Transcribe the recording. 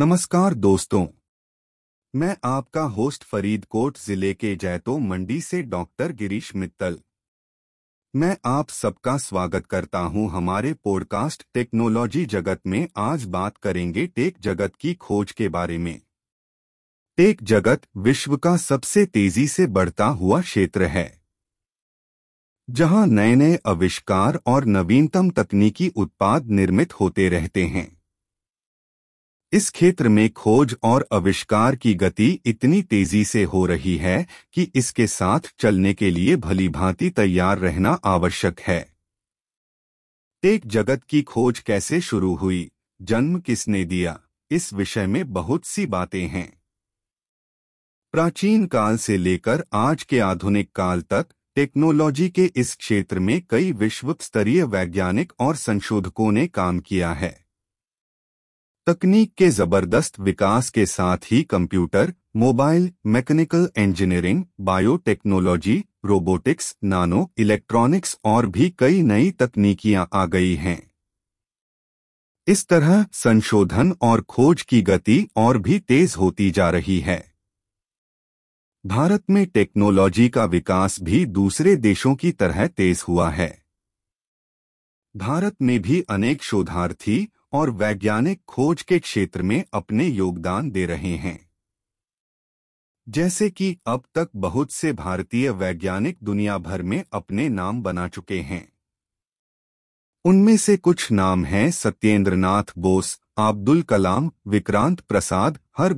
नमस्कार दोस्तों। मैं आपका होस्ट फरीदकोट ज़िले के जैतो मंडी से डॉक्टर गिरीश मित्तल। मैं आप सबका स्वागत करता हूँ हमारे पॉडकास्ट टेक्नोलॉजी जगत में। आज बात करेंगे टेक जगत की खोज के बारे में। टेक जगत विश्व का सबसे तेज़ी से बढ़ता हुआ क्षेत्र है। जहाँ नए नए आविष्कार और नवीनतम तकनीकी उत्पाद निर्मित होते रहते हैं। इस क्षेत्र में खोज और आविष्कार की गति इतनी तेज़ी से हो रही है कि इसके साथ चलने के लिए भली भांति तैयार रहना आवश्यक है। टेक जगत की खोज कैसे शुरू हुई? जन्म किसने दिया? इस विषय में बहुत सी बातें हैं। प्राचीन काल से लेकर आज के आधुनिक काल तक टेक्नोलॉजी के इस क्षेत्र में कई विश्व स्तरीय वैज्ञानिक और संशोधकों ने काम किया है। तकनीक के ज़बरदस्त विकास के साथ ही computer, mobile, mechanical engineering, biotechnology, robotics, nano electronics और भी कई नई तकनीकियाँ आ गई हैं। इस तरह संशोधन और खोज की गति और भी तेज होती जा रही है। भारत में टेक्नोलॉजी का विकास भी दूसरे देशों की तरह तेज हुआ है। भारत में भी अनेक शोधार्थी और वैज्ञानिक खोज के क्षेत्र में अपने योगदान दे रहे हैं। जैसे कि अब तक बहुत से भारतीय वैज्ञानिक दुनिया भर में अपने नाम बना चुके हैं। उनमें से कुछ नाम हैं सत्येंद्रनाथ बोस, अब्दुल कलाम, विक्रांत प्रसाद, हर